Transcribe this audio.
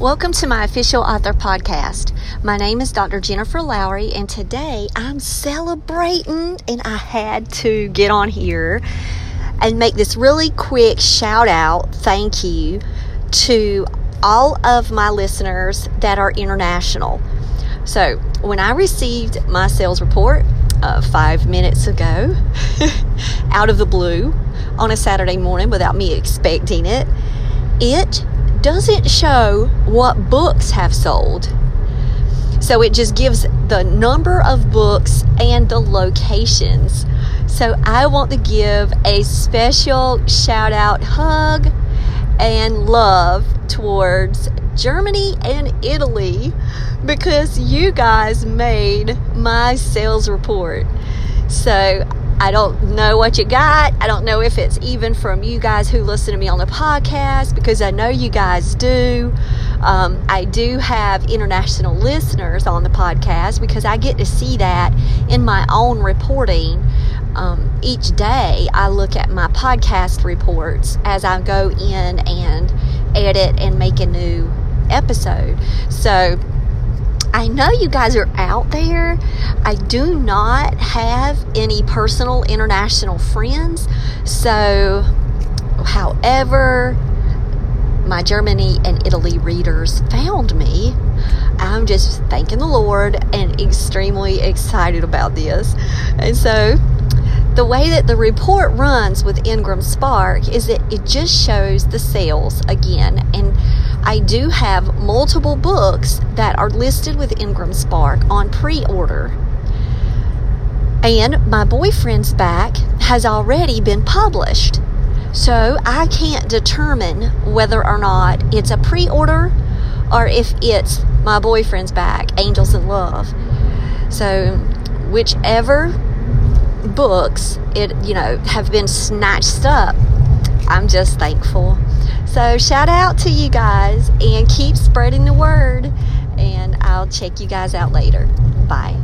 Welcome to my official author podcast. My name is Dr. Jennifer Lowry, and today I'm celebrating, and I had to get on here and make this really quick shout out thank you to all of my listeners that are international. So, when I received my sales report uh, five minutes ago, out of the blue, on a Saturday morning without me expecting it, it doesn't show what books have sold. So it just gives the number of books and the locations. So I want to give a special shout out, hug, and love towards Germany and Italy because you guys made my sales report. So I don't know what you got. I don't know if it's even from you guys who listen to me on the podcast because I know you guys do. Um, I do have international listeners on the podcast because I get to see that in my own reporting. Um, each day, I look at my podcast reports as I go in and edit and make a new episode. So, I know you guys are out there. I do not have any personal international friends. So, however, my Germany and Italy readers found me, I'm just thanking the Lord and extremely excited about this. And so, the way that the report runs with Ingram Spark is that it just shows the sales again. And I do have multiple books that are listed with Ingram Spark on pre order. And my boyfriend's back has already been published. So I can't determine whether or not it's a pre order or if it's my boyfriend's back, Angels in Love. So whichever books it you know have been snatched up, I'm just thankful. So, shout out to you guys and keep spreading the word. And I'll check you guys out later. Bye.